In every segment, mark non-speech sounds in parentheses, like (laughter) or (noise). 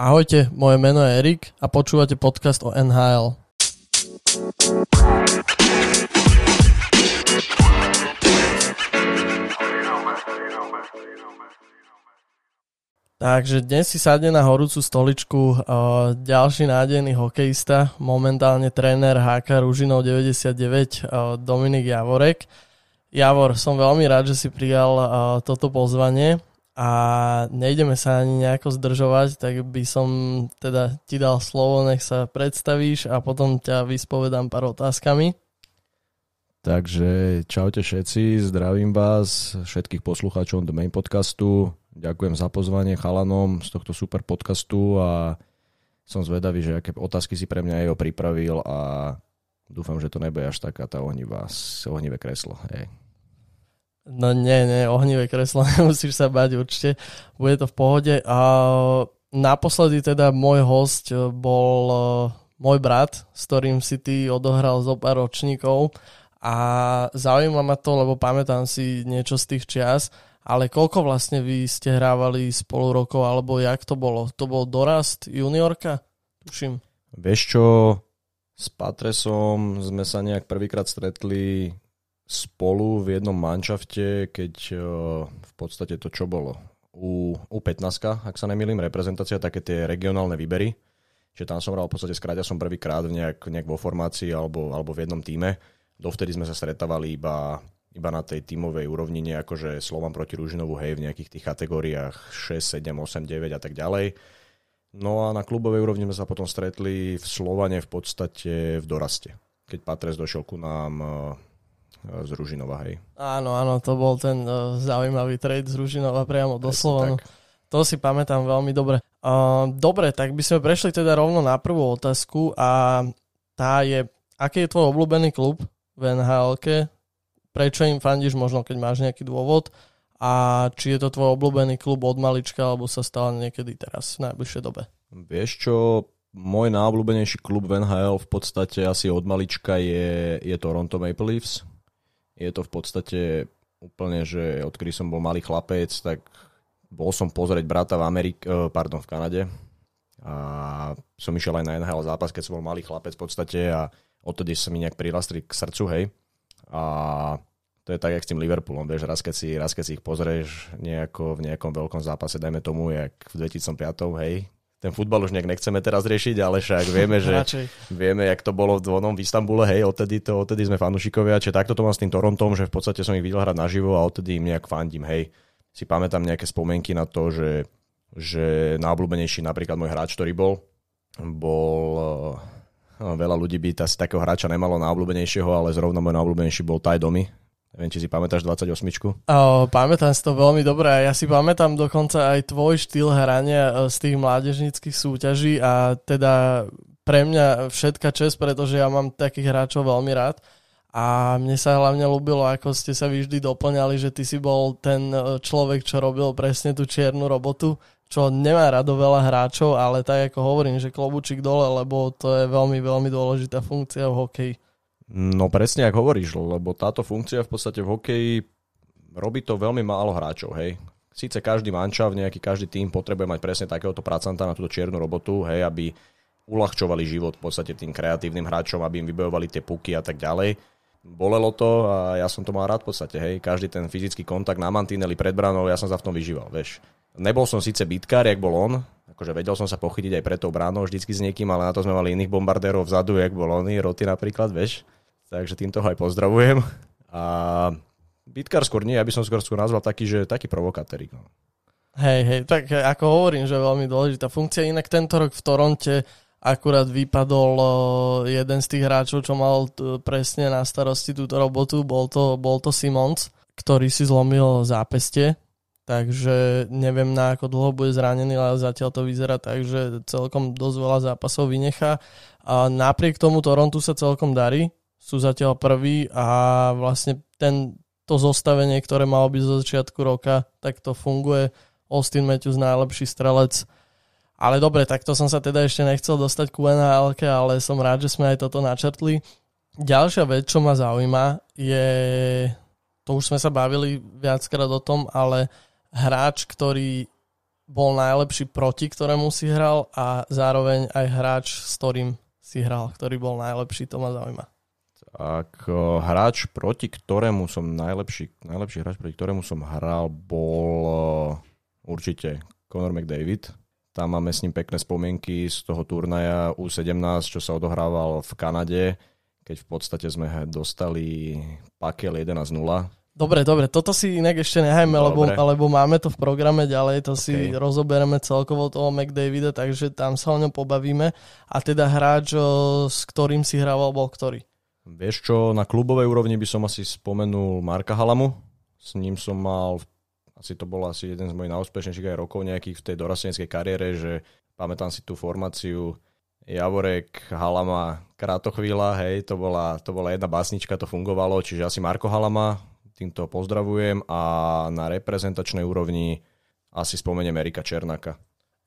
Ahojte, moje meno je Erik a počúvate podcast o NHL. Takže dnes si sadne na horúcu stoličku uh, ďalší nádejný hokejista, momentálne tréner HK Ružinov 99, uh, Dominik Javorek. Javor, som veľmi rád, že si prijal uh, toto pozvanie a nejdeme sa ani nejako zdržovať, tak by som teda ti dal slovo, nech sa predstavíš a potom ťa vyspovedám pár otázkami. Takže čaute všetci, zdravím vás, všetkých poslucháčov do main podcastu. Ďakujem za pozvanie chalanom z tohto super podcastu a som zvedavý, že aké otázky si pre mňa jeho pripravil a dúfam, že to nebude až taká tá ohnivá, ohnivé kreslo. Hej. No nie, nie, ohnivé kreslo, (laughs) nemusíš sa bať určite, bude to v pohode. A naposledy teda môj host bol e, môj brat, s ktorým si ty odohral zo pár ročníkov a zaujíma ma to, lebo pamätám si niečo z tých čias, ale koľko vlastne vy ste hrávali spolu rokov, alebo jak to bolo? To bol dorast juniorka? Tuším. Vieš čo, s Patresom sme sa nejak prvýkrát stretli spolu v jednom manšafte, keď uh, v podstate to čo bolo? U, u 15, ak sa nemýlim, reprezentácia, také tie regionálne výbery. Čiže tam som hral v podstate s som prvýkrát nejak, nejak vo formácii alebo, alebo v jednom týme. Dovtedy sme sa stretávali iba, iba na tej tímovej úrovni, akože Slovan proti Ružinovu, hej, v nejakých tých kategóriách 6, 7, 8, 9 a tak ďalej. No a na klubovej úrovni sme sa potom stretli v Slovane v podstate v doraste. Keď Patres došiel ku nám z Ružinova, hej. Áno, áno, to bol ten uh, zaujímavý trade z Ružinova priamo do Slovanu. To si pamätám veľmi dobre. Uh, dobre, tak by sme prešli teda rovno na prvú otázku a tá je, aký je tvoj obľúbený klub v nhl Prečo im fandíš, možno keď máš nejaký dôvod a či je to tvoj obľúbený klub od malička alebo sa stal niekedy teraz v najbližšej dobe? Vieš čo, môj najobľúbenejší klub v NHL v podstate asi od malička je, je Toronto Maple Leafs. Je to v podstate úplne, že odkedy som bol malý chlapec, tak bol som pozrieť brata v Amerike, eh, pardon, v Kanade. A som išiel aj na NHL zápas, keď som bol malý chlapec v podstate a odtedy sa mi nejak prirastli k srdcu, hej. A to je tak, jak s tým Liverpoolom, vieš, raz keď si, raz keď si ich pozrieš nejako v nejakom veľkom zápase, dajme tomu, jak v 2005, hej, ten futbal už nejak nechceme teraz riešiť, ale však vieme, že vieme, jak to bolo v dvonom v Istambule, hej, odtedy, to, odtedy sme fanúšikovia, čiže takto to mám s tým Torontom, že v podstate som ich videl hrať naživo a odtedy im nejak fandím, hej. Si pamätám nejaké spomienky na to, že, že najobľúbenejší napríklad môj hráč, ktorý bol, bol no, veľa ľudí by asi takého hráča nemalo najobľúbenejšieho, ale zrovna môj najobľúbenejší bol Ty Domi, Neviem, či si pamätáš 28. Oh, pamätám si to veľmi dobre ja si pamätám dokonca aj tvoj štýl hrania e, z tých mládežnických súťaží a teda pre mňa všetka čest, pretože ja mám takých hráčov veľmi rád a mne sa hlavne ľúbilo, ako ste sa vždy doplňali, že ty si bol ten e, človek, čo robil presne tú čiernu robotu, čo nemá rado veľa hráčov, ale tak ako hovorím, že klobučík dole, lebo to je veľmi, veľmi dôležitá funkcia v hokeji. No presne, ako hovoríš, lebo táto funkcia v podstate v hokeji robí to veľmi málo hráčov, hej. Síce každý mančav, nejaký každý tým potrebuje mať presne takéhoto pracanta na túto čiernu robotu, hej, aby uľahčovali život v podstate tým kreatívnym hráčom, aby im vybojovali tie puky a tak ďalej. Bolelo to a ja som to mal rád v podstate, hej. Každý ten fyzický kontakt na mantineli pred branou, ja som sa v tom vyžíval, vieš. Nebol som síce bitkár, jak bol on, akože vedel som sa pochytiť aj pred tou bránou vždycky s niekým, ale na to sme mali iných bombardérov vzadu, jak bol on, Roty napríklad, vieš takže týmto ho aj pozdravujem. A bitkár skôr nie, ja by som skôr, skôr nazval taký, že taký provokatérik. No. Hej, hej, tak ako hovorím, že veľmi dôležitá funkcia. Inak tento rok v Toronte akurát vypadol jeden z tých hráčov, čo mal presne na starosti túto robotu, bol to, bol to Simons, ktorý si zlomil zápeste, takže neviem na ako dlho bude zranený, ale zatiaľ to vyzerá tak, že celkom dosť veľa zápasov vynechá. A napriek tomu Torontu sa celkom darí, sú zatiaľ prví a vlastne ten, to zostavenie, ktoré malo byť zo začiatku roka, tak to funguje. Austin Matthews najlepší strelec. Ale dobre, takto som sa teda ešte nechcel dostať ku nhl ale som rád, že sme aj toto načrtli. Ďalšia vec, čo ma zaujíma, je, to už sme sa bavili viackrát o tom, ale hráč, ktorý bol najlepší proti ktorému si hral a zároveň aj hráč, s ktorým si hral, ktorý bol najlepší, to ma zaujíma. Tak hráč, proti ktorému som najlepší, najlepší hráč, proti ktorému som hral, bol určite Conor McDavid. Tam máme s ním pekné spomienky z toho turnaja U17, čo sa odohrával v Kanade, keď v podstate sme dostali pakel 11-0 Dobre, dobre, toto si inak ešte nehajme, lebo, lebo máme to v programe ďalej, to okay. si rozoberieme celkovo toho McDavida, takže tam sa o ňom pobavíme. A teda hráč, s ktorým si hrával, bol ktorý? Vieš čo, na klubovej úrovni by som asi spomenul Marka Halamu. S ním som mal, asi to bol asi jeden z mojich najúspešnejších aj rokov nejakých v tej dorasteneckej kariére, že pamätám si tú formáciu Javorek, Halama, Krátochvíľa, hej, to bola, to bola jedna básnička, to fungovalo, čiže asi Marko Halama, týmto pozdravujem a na reprezentačnej úrovni asi spomeniem Erika Černáka.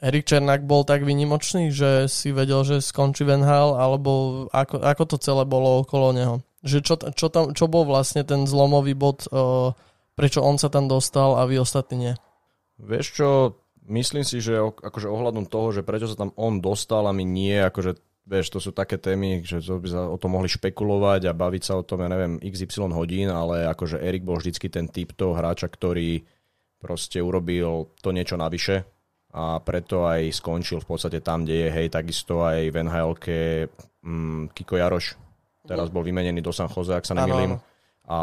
Erik Černák bol tak vynimočný, že si vedel, že skončí Van Hal, alebo ako, ako to celé bolo okolo neho? Že čo, čo, tam, čo bol vlastne ten zlomový bod, uh, prečo on sa tam dostal a vy ostatní nie? Vieš čo, myslím si, že akože ohľadom toho, že prečo sa tam on dostal a my nie, akože vieš, to sú také témy, že to by sa o tom mohli špekulovať a baviť sa o tom, ja neviem, XY hodín, ale akože Erik bol vždycky ten typ toho hráča, ktorý proste urobil to niečo navyše a preto aj skončil v podstate tam, kde je, hej, takisto aj v nhl mm, Kiko Jaroš, teraz bol vymenený do San Jose, ak sa nemýlim. A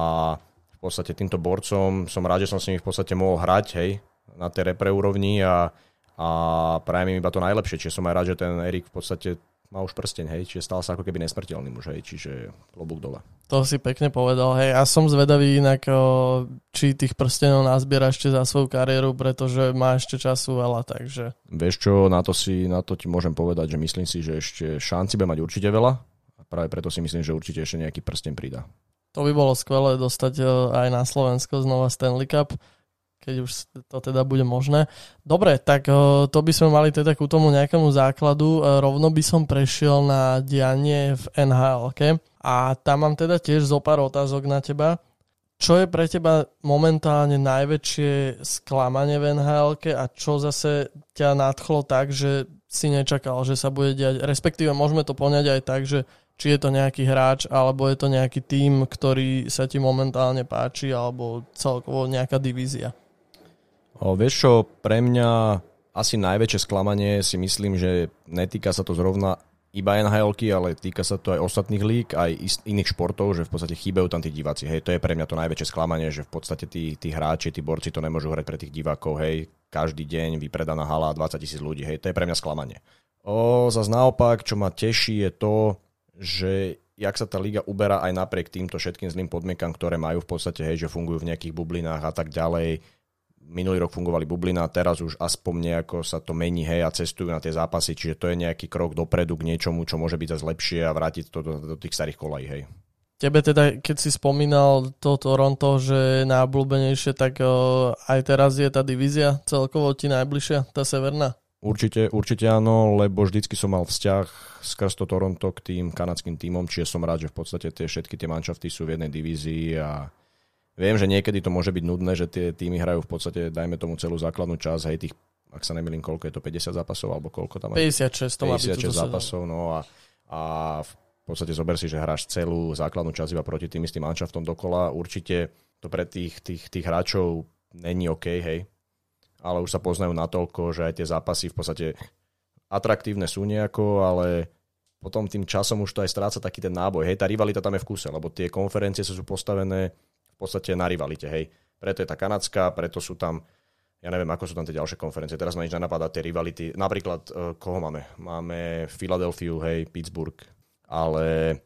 v podstate týmto borcom som rád, že som s nimi v podstate mohol hrať, hej, na tej repre úrovni a, a prajem im iba to najlepšie, čiže som aj rád, že ten Erik v podstate má už prsteň, hej, čiže stal sa ako keby nesmrteľný muž, hej, čiže klobúk dole. To si pekne povedal, hej, a som zvedavý inak, či tých prstenov nazbiera ešte za svoju kariéru, pretože má ešte času veľa, takže... Vieš čo, na to, si, na to ti môžem povedať, že myslím si, že ešte šanci bude mať určite veľa a práve preto si myslím, že určite ešte nejaký prsten pridá. To by bolo skvelé dostať aj na Slovensko znova Stanley Cup keď už to teda bude možné. Dobre, tak eh, to by sme mali teda ku tomu nejakému základu. Eh, rovno by som prešiel na dianie v NHL. A tam mám teda tiež zo pár otázok na teba. Čo je pre teba momentálne najväčšie sklamanie v NHL a čo zase ťa nadchlo tak, že si nečakal, že sa bude diať, respektíve môžeme to poňať aj tak, že či je to nejaký hráč, alebo je to nejaký tým, ktorý sa ti momentálne páči, alebo celkovo nejaká divízia. O, vieš čo, pre mňa asi najväčšie sklamanie si myslím, že netýka sa to zrovna iba nhl ale týka sa to aj ostatných lík, aj iných športov, že v podstate chýbajú tam tí diváci. Hej, to je pre mňa to najväčšie sklamanie, že v podstate tí, tí hráči, tí borci to nemôžu hrať pre tých divákov. Hej, každý deň vypredaná hala 20 tisíc ľudí. Hej, to je pre mňa sklamanie. O, zas naopak, čo ma teší je to, že jak sa tá liga uberá aj napriek týmto všetkým zlým podmienkam, ktoré majú v podstate, hej, že fungujú v nejakých bublinách a tak ďalej minulý rok fungovali bublina, teraz už aspoň nejako sa to mení, hej, a cestujú na tie zápasy, čiže to je nejaký krok dopredu k niečomu, čo môže byť zase lepšie a vrátiť to do, do tých starých kolají, hej. Tebe teda, keď si spomínal to Toronto, že je najobľúbenejšie, tak uh, aj teraz je tá divízia celkovo ti najbližšia, tá severná? Určite, určite áno, lebo vždycky som mal vzťah skrz to Toronto k tým kanadským týmom, čiže som rád, že v podstate tie všetky tie manšafty sú v jednej divízii a Viem, že niekedy to môže byť nudné, že tie týmy hrajú v podstate, dajme tomu celú základnú časť, hej, tých, ak sa nemýlim, koľko je to, 50 zápasov, alebo koľko tam 56, to 56 zápasov, no a, a v podstate zober si, že hráš celú základnú časť iba proti tým istým manšaftom dokola. Určite to pre tých, tých, tých hráčov není OK, hej, ale už sa poznajú natoľko, že aj tie zápasy v podstate atraktívne sú nejako, ale potom tým časom už to aj stráca taký ten náboj. Hej, tá rivalita tam je v kuse, lebo tie konferencie sú postavené podstate na rivalite, hej. Preto je tá kanadská, preto sú tam, ja neviem, ako sú tam tie ďalšie konferencie, teraz ma nič nenapadá, tie rivality, napríklad, uh, koho máme? Máme Filadelfiu, hej, Pittsburgh, ale,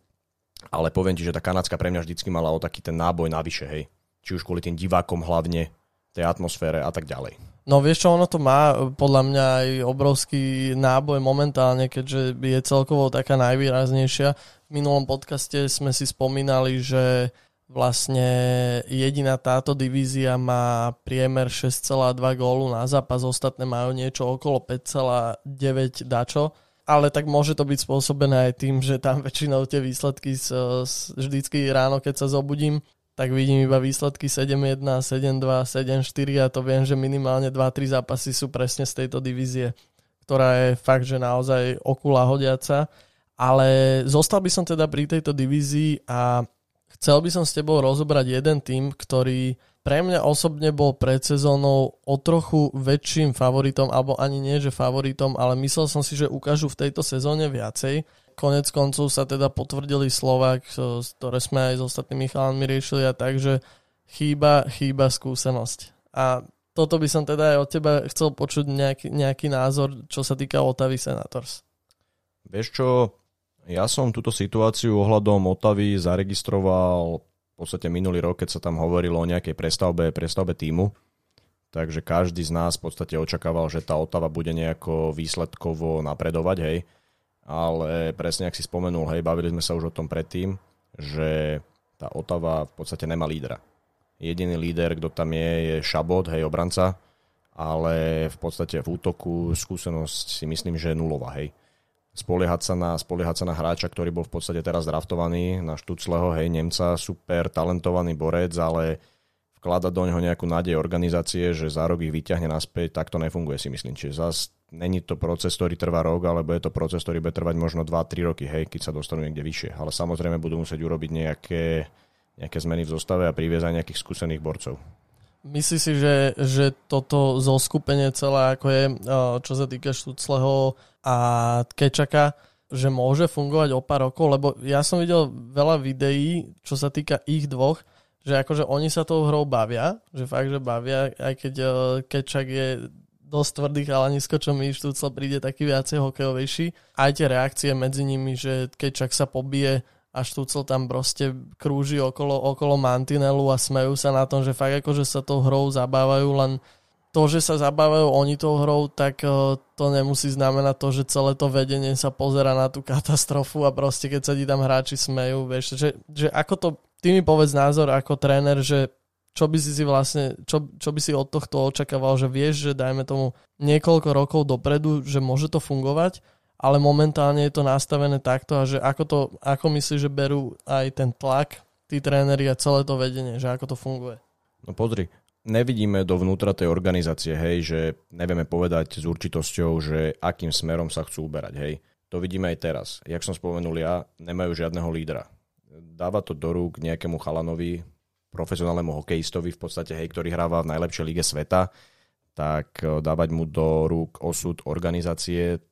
ale poviem ti, že tá kanadská pre mňa vždycky mala o taký ten náboj navyše, hej. Či už kvôli tým divákom hlavne, tej atmosfére a tak ďalej. No vieš čo, ono to má podľa mňa aj obrovský náboj momentálne, keďže je celkovo taká najvýraznejšia. V minulom podcaste sme si spomínali, že Vlastne jediná táto divízia má priemer 6,2 gólu na zápas, ostatné majú niečo okolo 5,9 dačo, ale tak môže to byť spôsobené aj tým, že tam väčšinou tie výsledky z, z, vždycky ráno, keď sa zobudím, tak vidím iba výsledky 7-1, 7-2, 7-4 a to viem, že minimálne 2-3 zápasy sú presne z tejto divízie, ktorá je fakt, že naozaj okula hodiaca. Ale zostal by som teda pri tejto divízii a chcel by som s tebou rozobrať jeden tým, ktorý pre mňa osobne bol pred sezónou o trochu väčším favoritom, alebo ani nie, že favoritom, ale myslel som si, že ukážu v tejto sezóne viacej. Konec koncov sa teda potvrdili Slovak, ktoré sme aj s ostatnými chalánmi riešili a tak, že chýba, chýba skúsenosť. A toto by som teda aj od teba chcel počuť nejaký, nejaký názor, čo sa týka Otavy Senators. Vieš čo, ja som túto situáciu ohľadom Otavy zaregistroval v podstate minulý rok, keď sa tam hovorilo o nejakej prestavbe, prestavbe týmu, takže každý z nás v podstate očakával, že tá Otava bude nejako výsledkovo napredovať, hej. Ale presne, ak si spomenul, hej, bavili sme sa už o tom predtým, že tá Otava v podstate nemá lídra. Jediný líder, kto tam je, je Šabot, hej, obranca, ale v podstate v útoku skúsenosť si myslím, že je nulová, hej spoliehať sa na, spoliehať sa na hráča, ktorý bol v podstate teraz draftovaný, na Štucleho, hej, Nemca, super talentovaný borec, ale vkladať do neho nejakú nádej organizácie, že za rok ich vyťahne naspäť, tak to nefunguje si myslím. Čiže zase není to proces, ktorý trvá rok, alebo je to proces, ktorý bude trvať možno 2-3 roky, hej, keď sa dostanú niekde vyššie. Ale samozrejme budú musieť urobiť nejaké, nejaké zmeny v zostave a priviezať nejakých skúsených borcov. Myslíš si, že, že toto zoskupenie celé, ako je, čo sa týka Štucleho a Kečaka, že môže fungovať o pár rokov, lebo ja som videl veľa videí, čo sa týka ich dvoch, že akože oni sa tou hrou bavia, že fakt, že bavia, aj keď Kečak je dosť tvrdý chalanisko, čo mi Štucel príde taký viacej hokejovejší. Aj tie reakcie medzi nimi, že Kečak sa pobije a Štucel tam proste krúži okolo, okolo mantinelu a smejú sa na tom, že fakt akože sa tou hrou zabávajú, len to, že sa zabávajú oni tou hrou, tak uh, to nemusí znamenať to, že celé to vedenie sa pozera na tú katastrofu a proste keď sa ti tam hráči smejú, vieš, že, že ako to, ty mi povedz názor ako tréner, že čo by si si vlastne, čo, čo by si od tohto očakával, že vieš, že dajme tomu niekoľko rokov dopredu, že môže to fungovať ale momentálne je to nastavené takto a že ako to, ako myslíš, že berú aj ten tlak, tí tréneri a celé to vedenie, že ako to funguje? No pozri, nevidíme dovnútra tej organizácie, hej, že nevieme povedať s určitosťou, že akým smerom sa chcú uberať, hej. To vidíme aj teraz. Jak som spomenul ja, nemajú žiadneho lídra. Dáva to do rúk nejakému chalanovi, profesionálnemu hokejistovi v podstate, hej, ktorý hráva v najlepšej lige sveta, tak eh, dávať mu do rúk osud organizácie,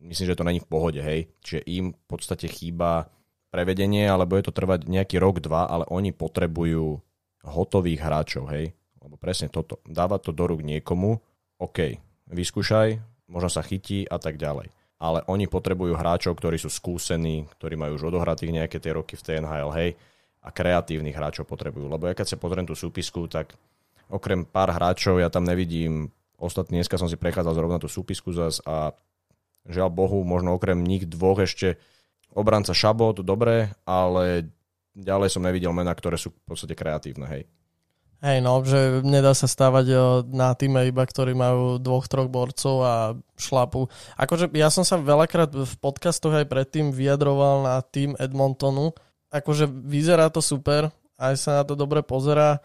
myslím, že to není v pohode, hej. Čiže im v podstate chýba prevedenie, alebo je to trvať nejaký rok, dva, ale oni potrebujú hotových hráčov, hej. Lebo presne toto. Dávať to do rúk niekomu, OK, vyskúšaj, možno sa chytí a tak ďalej. Ale oni potrebujú hráčov, ktorí sú skúsení, ktorí majú už odohratých nejaké tie roky v TNHL, hej, a kreatívnych hráčov potrebujú. Lebo ja keď sa pozriem tú súpisku, tak okrem pár hráčov ja tam nevidím Ostatný dneska som si prechádzal zrovna tú súpisku zas a Žiaľ Bohu, možno okrem nich dvoch ešte obranca Šabot, dobre, ale ďalej som nevidel mená, ktoré sú v podstate kreatívne, hej. Hej, no, že nedá sa stávať na týme iba, ktorí majú dvoch, troch borcov a šlapu. Akože ja som sa veľakrát v podcastoch aj predtým vyjadroval na tým Edmontonu. Akože vyzerá to super, aj sa na to dobre pozerá.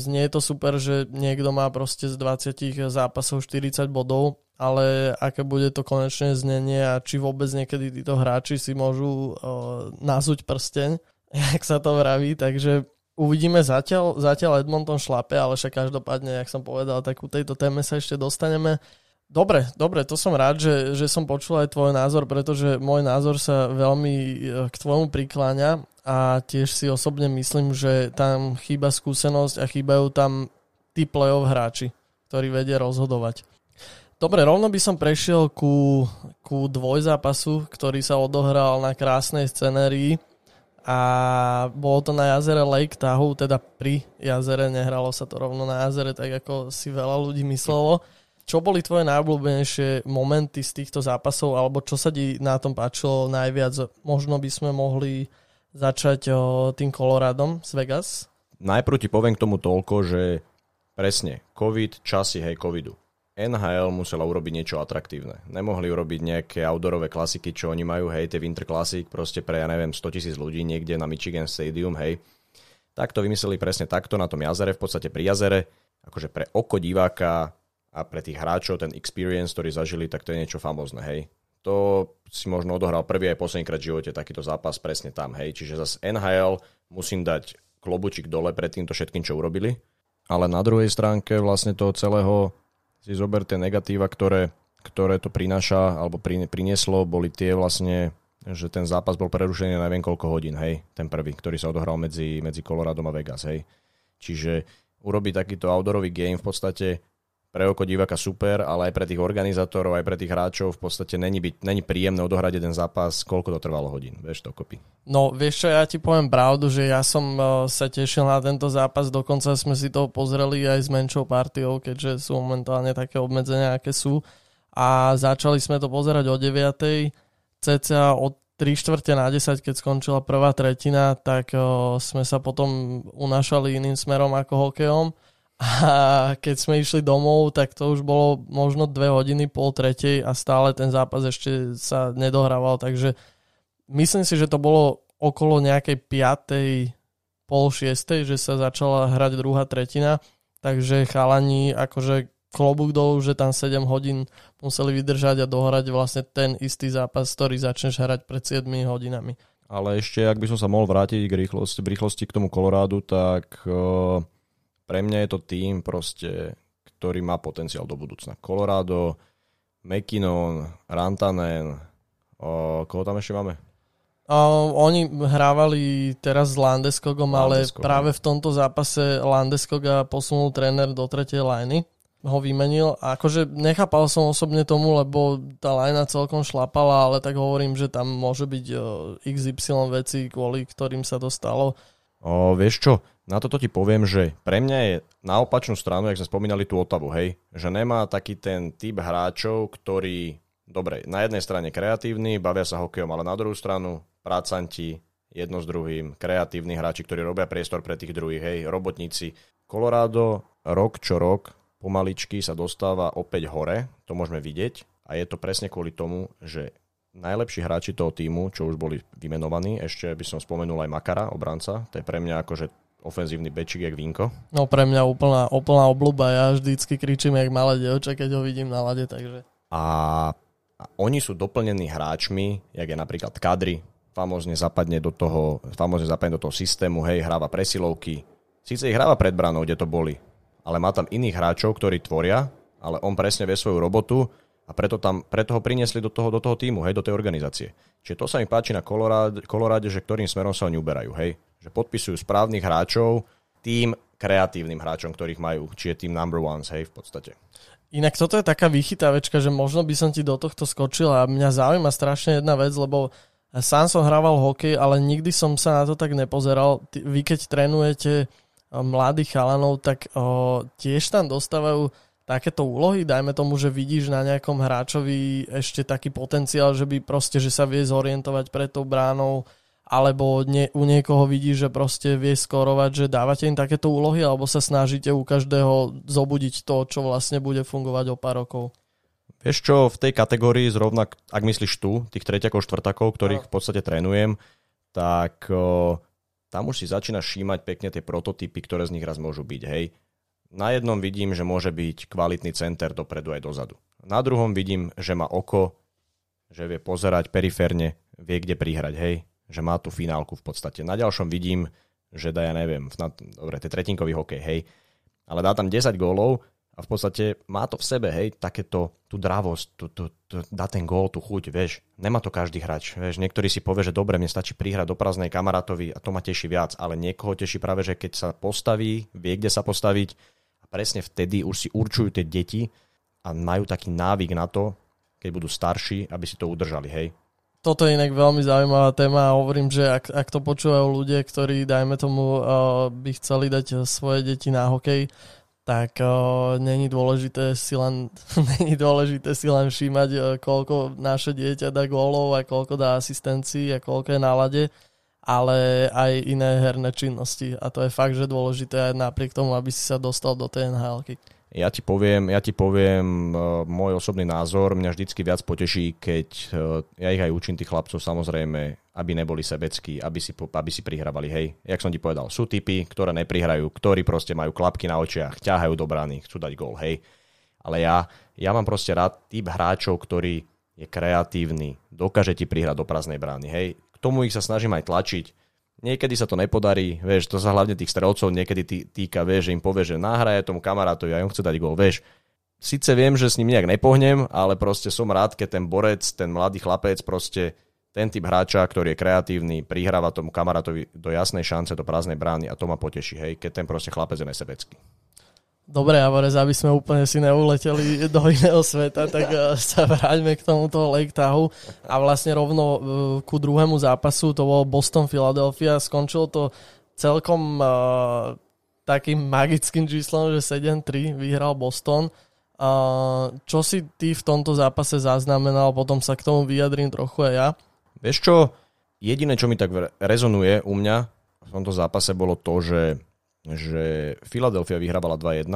Znie to super, že niekto má proste z 20 zápasov 40 bodov, ale aké bude to konečné znenie a či vôbec niekedy títo hráči si môžu uh, nazuť prsteň, (laughs) jak sa to vraví, takže uvidíme zatiaľ, zatiaľ Edmonton šlape, ale však každopádne, jak som povedal, tak u tejto téme sa ešte dostaneme. Dobre, dobre, to som rád, že, že som počul aj tvoj názor, pretože môj názor sa veľmi e, k tvojmu prikláňa a tiež si osobne myslím, že tam chýba skúsenosť a chýbajú tam tí play-off hráči, ktorí vedia rozhodovať. Dobre, rovno by som prešiel ku, ku dvojzápasu, ktorý sa odohral na krásnej scenérii a bolo to na jazere Lake Tahoe, teda pri jazere, nehralo sa to rovno na jazere, tak ako si veľa ľudí myslelo. Čo boli tvoje najobľúbenejšie momenty z týchto zápasov, alebo čo sa ti na tom páčilo najviac? Možno by sme mohli začať o, tým Coloradom z Vegas? Najprv ti poviem k tomu toľko, že presne, COVID, časy, hej, covidu NHL musela urobiť niečo atraktívne. Nemohli urobiť nejaké outdoorové klasiky, čo oni majú, hej, tie Winter Classic proste pre, ja neviem, 100 tisíc ľudí niekde na Michigan Stadium, hej. tak to vymysleli presne takto na tom jazere, v podstate pri jazere, akože pre oko diváka a pre tých hráčov ten experience, ktorý zažili, tak to je niečo famózne, hej. To si možno odohral prvý aj poslednýkrát v živote takýto zápas presne tam, hej. Čiže zase NHL musím dať klobučík dole pred týmto všetkým, čo urobili. Ale na druhej stránke vlastne toho celého si zober tie negatíva, ktoré, ktoré to prináša alebo prinieslo, boli tie vlastne že ten zápas bol prerušený na neviem koľko hodín, hej, ten prvý, ktorý sa odohral medzi, medzi Coloradom a Vegas, hej. Čiže urobiť takýto outdoorový game v podstate pre oko diváka super, ale aj pre tých organizátorov, aj pre tých hráčov v podstate není, byť, není príjemné odohrať jeden zápas, koľko to trvalo hodín, vieš to kopy. No vieš čo, ja ti poviem pravdu, že ja som uh, sa tešil na tento zápas, dokonca sme si to pozreli aj s menšou partiou, keďže sú momentálne také obmedzenia, aké sú. A začali sme to pozerať o 9 cca od 3 štvrte na 10, keď skončila prvá tretina, tak o, sme sa potom unášali iným smerom ako hokejom. A keď sme išli domov, tak to už bolo možno 2 hodiny, pol tretej a stále ten zápas ešte sa nedohrával, takže myslím si, že to bolo okolo nejakej 5. pol 6. že sa začala hrať druhá tretina, takže chalani akože klobúk dolu, že tam 7 hodín museli vydržať a dohrať vlastne ten istý zápas, ktorý začneš hrať pred 7 hodinami. Ale ešte, ak by som sa mohol vrátiť k rýchlosti, v rýchlosti k tomu Kolorádu, tak uh, pre mňa je to tým proste, ktorý má potenciál do budúcna. Colorado, McKinnon, Rantanen, uh, koho tam ešte máme? Uh, oni hrávali teraz s Landeskogom, ale práve v tomto zápase Landeskoga posunul tréner do tretej liney ho vymenil. A akože nechápal som osobne tomu, lebo tá lajna celkom šlapala, ale tak hovorím, že tam môže byť XY veci, kvôli ktorým sa to stalo. O, vieš čo, na toto ti poviem, že pre mňa je na opačnú stranu, jak sme spomínali tú Otavu, hej, že nemá taký ten typ hráčov, ktorý, dobre, na jednej strane kreatívny, bavia sa hokejom, ale na druhú stranu pracanti, jedno s druhým, kreatívni hráči, ktorí robia priestor pre tých druhých, hej, robotníci. Colorado rok čo rok pomaličky sa dostáva opäť hore, to môžeme vidieť. A je to presne kvôli tomu, že najlepší hráči toho týmu, čo už boli vymenovaní, ešte by som spomenul aj Makara, obranca, to je pre mňa akože ofenzívny bečik jak vínko. No pre mňa úplná, úplná obľúba, ja vždycky kričím jak malé dievča, keď ho vidím na lade, takže... A, a oni sú doplnení hráčmi, jak je napríklad Kadri, famózne zapadne do toho, famózne zapadne do toho systému, hej, hráva presilovky. Síce ich hráva pred branou, kde to boli, ale má tam iných hráčov, ktorí tvoria, ale on presne vie svoju robotu a preto, tam, preto ho priniesli do toho, do toho týmu, hej, do tej organizácie. Čiže to sa mi páči na Koloráde, že ktorým smerom sa oni uberajú, hej. Že podpisujú správnych hráčov tým kreatívnym hráčom, ktorých majú, či je tým number ones, hej, v podstate. Inak toto je taká vychytávečka, že možno by som ti do tohto skočil a mňa zaujíma strašne jedna vec, lebo sám som hrával hokej, ale nikdy som sa na to tak nepozeral. Vy keď trénujete mladých chalanov, tak o, tiež tam dostávajú takéto úlohy, dajme tomu, že vidíš na nejakom hráčovi ešte taký potenciál, že by proste, že sa vie zorientovať pred tou bránou, alebo nie, u niekoho vidíš, že proste vie skorovať, že dávate im takéto úlohy, alebo sa snažíte u každého zobudiť to, čo vlastne bude fungovať o pár rokov? Vieš čo, v tej kategórii zrovna, ak myslíš tu, tých treťakov, štvrtakov, ktorých v podstate trénujem, tak tam už si začína všímať pekne tie prototypy, ktoré z nich raz môžu byť, hej. Na jednom vidím, že môže byť kvalitný center dopredu aj dozadu. Na druhom vidím, že má oko, že vie pozerať periférne, vie kde prihrať, hej. Že má tú finálku v podstate. Na ďalšom vidím, že dá, ja neviem, na, dobre, to je tretinkový hokej, hej. Ale dá tam 10 gólov a v podstate má to v sebe, hej, takéto, tú dravosť, tú, tú, tú, dá ten gól, tú chuť, vieš, nemá to každý hráč, vieš, niektorý si povie, že dobre, mne stačí prihrať do prázdnej kamarátovi a to ma teší viac, ale niekoho teší práve, že keď sa postaví, vie, kde sa postaviť a presne vtedy už si určujú tie deti a majú taký návyk na to, keď budú starší, aby si to udržali, hej. Toto je inak veľmi zaujímavá téma a hovorím, že ak, ak to počúvajú ľudia, ktorí, dajme tomu, uh, by chceli dať svoje deti na hokej, tak uh, není dôležité si len, (laughs) není dôležité si len všímať, uh, koľko naše dieťa dá gólov a koľko dá asistencií a koľko je nálade, ale aj iné herné činnosti. A to je fakt, že dôležité aj napriek tomu, aby si sa dostal do tej nhl ja ti poviem, ja ti poviem uh, môj osobný názor. Mňa vždycky viac poteší, keď uh, ja ich aj učím tých chlapcov samozrejme aby neboli sebeckí, aby si, aby si prihrávali. Hej, jak som ti povedal, sú typy, ktoré neprihrajú, ktorí proste majú klapky na očiach, ťahajú do brány, chcú dať gól, hej. Ale ja, ja mám proste rád typ hráčov, ktorý je kreatívny, dokáže ti prihrať do prázdnej brány, hej. K tomu ich sa snažím aj tlačiť. Niekedy sa to nepodarí, vieš, to sa hlavne tých strelcov niekedy tý, týka, vieš, že im povie, že nahraje tomu kamarátovi a on chce dať gól, vieš. Sice viem, že s ním nejak nepohnem, ale proste som rád, keď ten borec, ten mladý chlapec proste ten typ hráča, ktorý je kreatívny, prihráva tomu kamarátovi do jasnej šance, do prázdnej brány a to ma poteší, hej, keď ten proste chlapec je nesebecký. Dobre, Avarez, aby sme úplne si neuleteli do iného sveta, tak eh, sa vráťme k tomuto Lake a vlastne rovno eh, ku druhému zápasu, to bol Boston Philadelphia, skončilo to celkom uh, takým magickým číslom, že 7-3 vyhral Boston. Uh, čo si ty v tomto zápase zaznamenal, potom sa k tomu vyjadrím trochu aj ja. Vieš čo, jediné, čo mi tak rezonuje u mňa v tomto zápase bolo to, že, že Philadelphia vyhrávala 2-1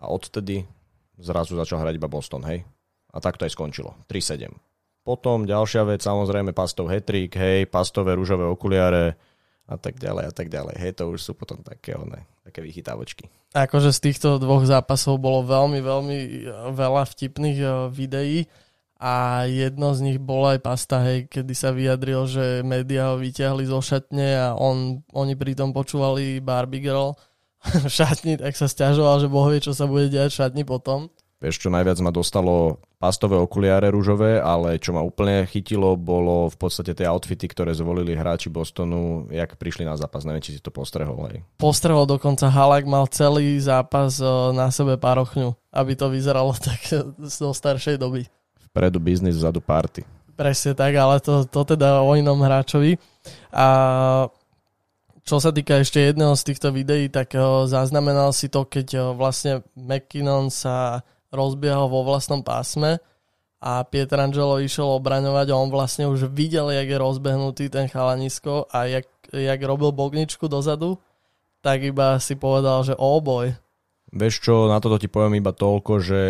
a odtedy zrazu začal hrať iba Boston, hej? A tak to aj skončilo. 3-7. Potom ďalšia vec, samozrejme pastov hetrik, hej, pastové rúžové okuliare a tak ďalej a tak ďalej. Hej, to už sú potom také, one, také vychytávočky. Akože z týchto dvoch zápasov bolo veľmi, veľmi veľa vtipných eh, videí a jedno z nich bolo aj Pasta, hej, kedy sa vyjadril, že médiá ho vyťahli zo šatne a on, oni pritom počúvali Barbie Girl (laughs) v šatni, tak sa stiažoval, že boh vie, čo sa bude diať v šatni potom. Vieš, čo najviac ma dostalo pastové okuliare rúžové, ale čo ma úplne chytilo, bolo v podstate tie outfity, ktoré zvolili hráči Bostonu, jak prišli na zápas. Neviem, či si to postrehol. Hej. Postrehol dokonca Halak mal celý zápas na sebe parochňu, aby to vyzeralo (laughs) tak zo staršej doby vpredu biznis, vzadu party. Presne tak, ale to, to teda o inom hráčovi. A čo sa týka ešte jedného z týchto videí, tak uh, zaznamenal si to, keď uh, vlastne McKinnon sa rozbiehal vo vlastnom pásme a Pietrangelo išiel obraňovať a on vlastne už videl, jak je rozbehnutý ten chalanisko a jak, jak robil bogničku dozadu, tak iba si povedal, že oh boj. Vieš čo, na toto ti poviem iba toľko, že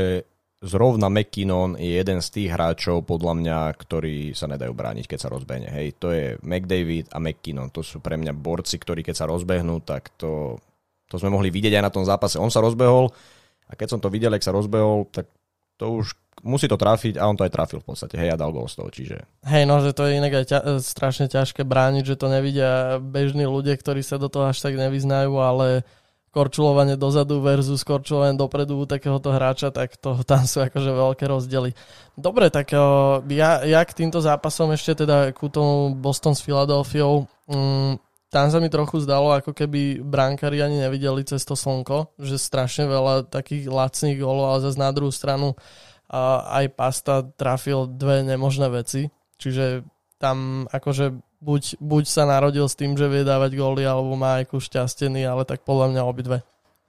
zrovna McKinnon je jeden z tých hráčov, podľa mňa, ktorí sa nedajú brániť, keď sa rozbehne. Hej, to je McDavid a McKinnon. To sú pre mňa borci, ktorí keď sa rozbehnú, tak to, to sme mohli vidieť aj na tom zápase. On sa rozbehol a keď som to videl, ak sa rozbehol, tak to už musí to trafiť a on to aj trafil v podstate. Hej, a dal gol z toho, čiže... Hej, no, že to je inak aj ťa, strašne ťažké brániť, že to nevidia bežní ľudia, ktorí sa do toho až tak nevyznajú, ale korčulovanie dozadu versus korčulovanie dopredu takéhoto hráča, tak to, tam sú akože veľké rozdiely. Dobre, tak ja, ja k týmto zápasom ešte teda ku tomu Boston s Philadelphiou, um, tam sa mi trochu zdalo, ako keby brankári ani nevideli cez to slnko, že strašne veľa takých lacných golov, ale zase na druhú stranu uh, aj Pasta trafil dve nemožné veci, čiže tam akože buď, buď sa narodil s tým, že vie dávať góly, alebo má aj šťastený, ale tak podľa mňa obidve.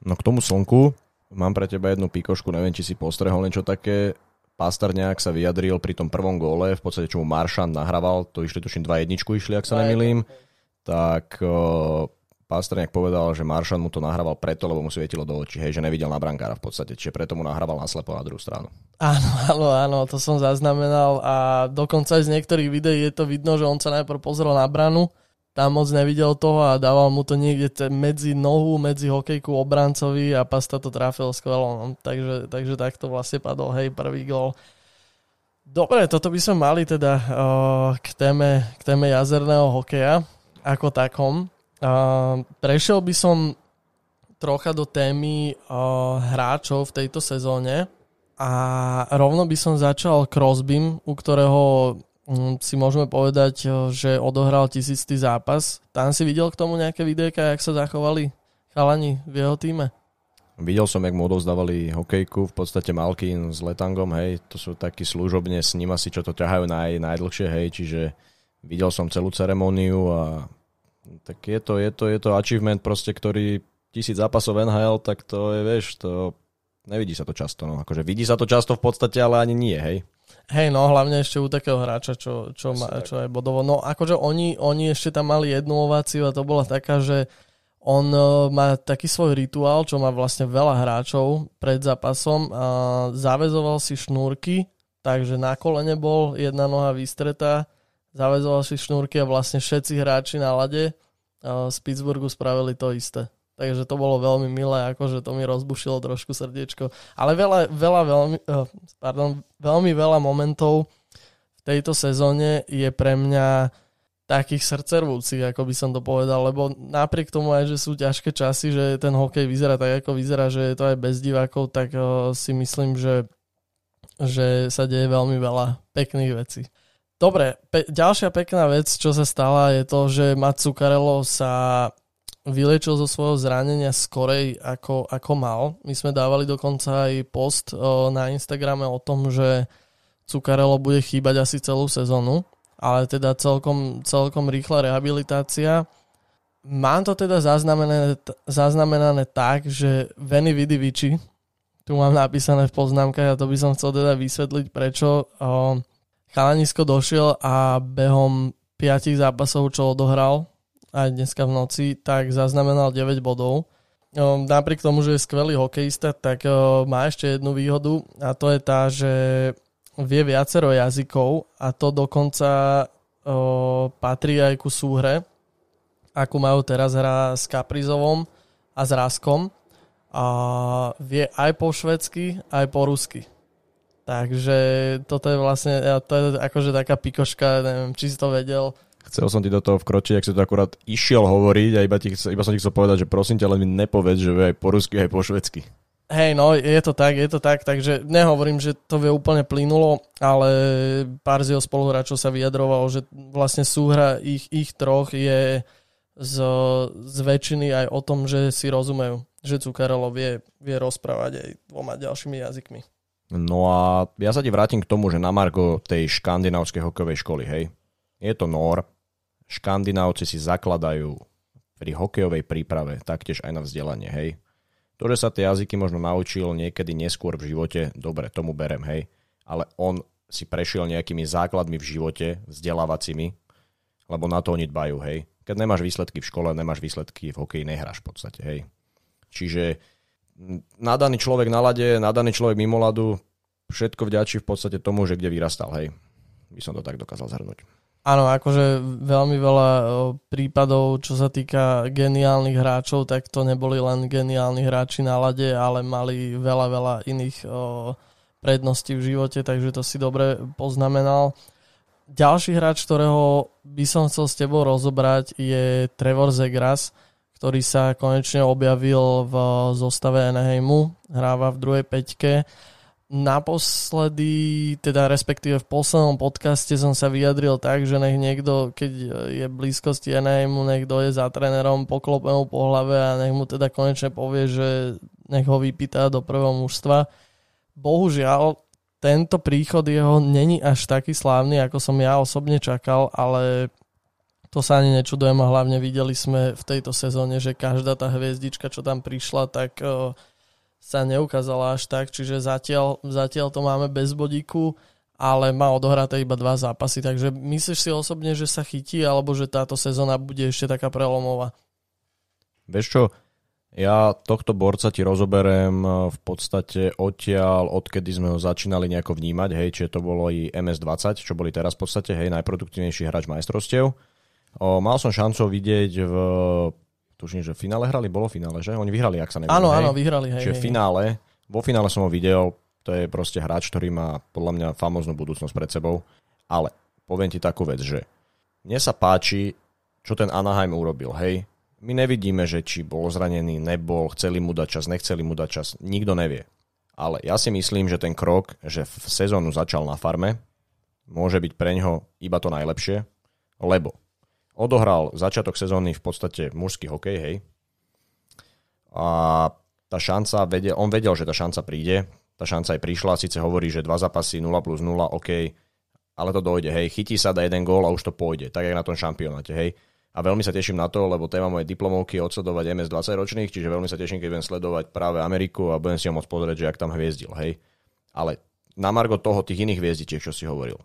No k tomu slnku mám pre teba jednu pikošku, neviem, či si postrehol niečo také. Pastor nejak sa vyjadril pri tom prvom góle, v podstate čo mu Maršan nahrával, to išli tuším 2 jedničku išli, ak sa nemilím, tak Pastrňák povedal, že Maršan mu to nahrával preto, lebo mu svietilo do očí, hej, že nevidel na brankára v podstate, čiže preto mu nahrával naslepo na druhú stranu. Áno, áno, áno, to som zaznamenal a dokonca aj z niektorých videí je to vidno, že on sa najprv pozrel na branu, tam moc nevidel toho a dával mu to niekde medzi nohu, medzi hokejku obrancovi a Pasta to trafil skvelo. Takže, takže takto vlastne padol, hej, prvý gol. Dobre, toto by sme mali teda uh, k, téme, k téme jazerného hokeja ako takom. Prešiel by som trocha do témy hráčov v tejto sezóne a rovno by som začal Crosbym, u ktorého um, si môžeme povedať, uh, že odohral tisíctý zápas. Tam si videl k tomu nejaké videjka, jak sa zachovali chalani v jeho týme? Videl som, jak mu odovzdávali hokejku, v podstate Malkin s Letangom, hej, to sú takí služobne s ním asi, čo to ťahajú naj, najdlhšie, hej, čiže videl som celú ceremóniu a tak je to, je to, je to achievement proste, ktorý tisíc zápasov NHL, tak to je, vieš, to nevidí sa to často. No. Akože vidí sa to často v podstate, ale ani nie, hej. Hej, no hlavne ešte u takého hráča, čo, čo, má, čo je bodovo. No akože oni, oni ešte tam mali jednu ováciu a to bola taká, že on uh, má taký svoj rituál, čo má vlastne veľa hráčov pred zápasom. Uh, zavezoval si šnúrky, takže na kolene bol jedna noha vystretá, zavezoval si šnúrky a vlastne všetci hráči na lade z Pittsburghu spravili to isté. Takže to bolo veľmi milé, akože to mi rozbušilo trošku srdiečko. Ale veľa, veľa, veľmi, pardon, veľmi veľa momentov v tejto sezóne je pre mňa takých srdcervúcich, ako by som to povedal, lebo napriek tomu aj, že sú ťažké časy, že ten hokej vyzerá tak, ako vyzerá, že je to aj bez divákov, tak si myslím, že, že sa deje veľmi veľa pekných vecí. Dobre, pe- ďalšia pekná vec, čo sa stala, je to, že Matt Zuccarello sa vylečil zo svojho zranenia skorej ako, ako mal. My sme dávali dokonca aj post o, na Instagrame o tom, že Zuccarello bude chýbať asi celú sezónu, ale teda celkom, celkom rýchla rehabilitácia. Mám to teda zaznamenané, zaznamenané tak, že Veni Vidi Vici, tu mám napísané v poznámkach a to by som chcel teda vysvetliť, prečo o, Chalanisko došiel a behom 5 zápasov, čo odohral aj dneska v noci, tak zaznamenal 9 bodov. Napriek tomu, že je skvelý hokejista, tak má ešte jednu výhodu a to je tá, že vie viacero jazykov a to dokonca patrí aj ku súhre, ako majú teraz hra s Kaprizovom a s Raskom. A vie aj po švedsky, aj po rusky. Takže toto je vlastne, to je akože taká pikoška, neviem, či si to vedel. Chcel som ti do toho vkročiť, ak si to akurát išiel hovoriť a iba, ti, iba som ti chcel povedať, že prosím ťa, len mi nepovedz, že vie aj po rusky, aj po švedsky. Hej, no, je to tak, je to tak, takže nehovorím, že to vie úplne plynulo, ale pár z jeho spoluhráčov sa vyjadrovalo, že vlastne súhra ich, ich troch je z, z väčšiny aj o tom, že si rozumejú, že Cukarelo vie, vie rozprávať aj dvoma ďalšími jazykmi. No a ja sa ti vrátim k tomu, že na Margo tej škandinávskej hokejovej školy, hej, je to NOR, škandinávci si zakladajú pri hokejovej príprave taktiež aj na vzdelanie, hej. To, že sa tie jazyky možno naučil niekedy neskôr v živote, dobre, tomu berem, hej, ale on si prešiel nejakými základmi v živote, vzdelávacími, lebo na to oni dbajú, hej. Keď nemáš výsledky v škole, nemáš výsledky v hokeji, nehráš v podstate, hej. Čiže nadaný človek na lade, nadaný človek mimo ladu, všetko vďačí v podstate tomu, že kde vyrastal, hej. By som to tak dokázal zhrnúť. Áno, akože veľmi veľa prípadov, čo sa týka geniálnych hráčov, tak to neboli len geniálni hráči na lade, ale mali veľa, veľa iných predností v živote, takže to si dobre poznamenal. Ďalší hráč, ktorého by som chcel s tebou rozobrať, je Trevor Zegras, ktorý sa konečne objavil v zostave Anaheimu, hráva v druhej peťke. Naposledy, teda respektíve v poslednom podcaste som sa vyjadril tak, že nech niekto, keď je v blízkosti Anaheimu, nech doje za trénerom, poklope mu po hlave a nech mu teda konečne povie, že nech ho vypýta do prvého mužstva. Bohužiaľ, tento príchod jeho není až taký slávny, ako som ja osobne čakal, ale to sa ani nečudujem a hlavne videli sme v tejto sezóne, že každá tá hviezdička, čo tam prišla, tak uh, sa neukázala až tak, čiže zatiaľ, zatiaľ to máme bez bodíku, ale má odohraté iba dva zápasy, takže myslíš si osobne, že sa chytí, alebo že táto sezóna bude ešte taká prelomová? Vieš čo, ja tohto borca ti rozoberiem e, v podstate odtiaľ, odkedy sme ho začínali nejako vnímať, hej, čiže to bolo i MS-20, čo boli teraz v podstate, hej, najproduktívnejší hráč majstrovstiev. O, mal som šancu vidieť v tuším, že v finále hrali, bolo finále, že? Oni vyhrali, ak sa neviem. Áno, áno, vyhrali. Hej, Čiže v finále, vo finále som ho videl, to je proste hráč, ktorý má podľa mňa famoznú budúcnosť pred sebou. Ale poviem ti takú vec, že mne sa páči, čo ten Anaheim urobil, hej. My nevidíme, že či bol zranený, nebol, chceli mu dať čas, nechceli mu dať čas, nikto nevie. Ale ja si myslím, že ten krok, že v sezónu začal na farme, môže byť pre ňoho iba to najlepšie, lebo odohral začiatok sezóny v podstate mužský hokej, hej. A tá šanca, vedel, on vedel, že tá šanca príde, tá šanca aj prišla, síce hovorí, že dva zápasy 0 plus 0, OK, ale to dojde, hej, chytí sa, dá jeden gól a už to pôjde, tak jak na tom šampionáte, hej. A veľmi sa teším na to, lebo téma mojej diplomovky je odsledovať MS 20 ročných, čiže veľmi sa teším, keď budem sledovať práve Ameriku a budem si ho môcť pozrieť, že jak tam hviezdil, hej. Ale na margo toho tých iných hviezdičiek, čo si hovoril.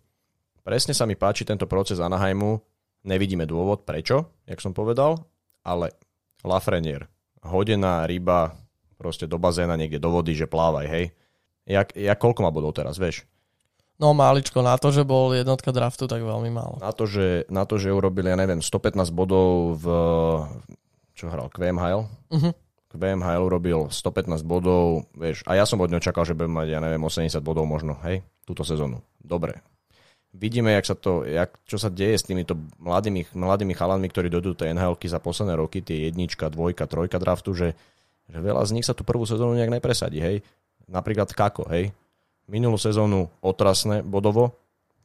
Presne sa mi páči tento proces Anaheimu, Nevidíme dôvod, prečo, jak som povedal, ale Lafrenier, hodená ryba proste do bazéna niekde do vody, že plávaj, hej. Jak, jak koľko má bodov teraz, vieš? No máličko, na to, že bol jednotka draftu, tak veľmi málo. Na to, že, na to, že urobili, ja neviem, 115 bodov v, čo hral, QMHL? Uh-huh. QMHL urobil 115 bodov, vieš, a ja som od ňo čakal, že bude mať, ja neviem, 80 bodov možno, hej, túto sezónu. Dobre. Vidíme, jak sa to, jak, čo sa deje s týmito mladými, mladými chalanmi, ktorí dojdú tej nhl za posledné roky, tie jednička, dvojka, trojka draftu, že, že veľa z nich sa tú prvú sezónu nejak nepresadí, hej. Napríklad Kako, hej minulú sezónu otrasné bodovo,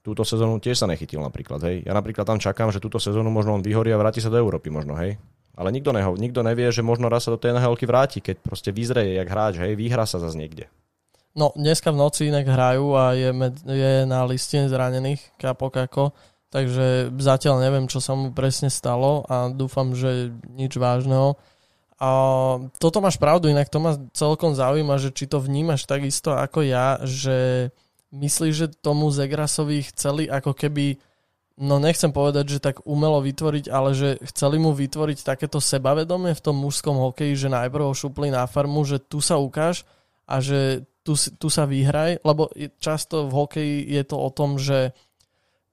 túto sezónu tiež sa nechytil napríklad, hej. Ja napríklad tam čakám, že túto sezónu možno on vyhorí a vráti sa do Európy možno, hej. Ale nikto, neho, nikto nevie, že možno raz sa do tej nhl vráti, keď proste vyzreje jak hráč, hej, vyhrá sa zase niekde. No, dneska v noci inak hrajú a je, med, je na liste zranených Kapokako, takže zatiaľ neviem, čo sa mu presne stalo a dúfam, že nič vážneho. A toto máš pravdu, inak to ma celkom zaujíma, že či to vnímaš takisto ako ja, že myslíš, že tomu Zegrasovi chceli ako keby, no nechcem povedať, že tak umelo vytvoriť, ale že chceli mu vytvoriť takéto sebavedomie v tom mužskom hokeji, že najprv ho šupli na farmu, že tu sa ukáž a že tu, tu sa vyhraj, lebo často v hokeji je to o tom, že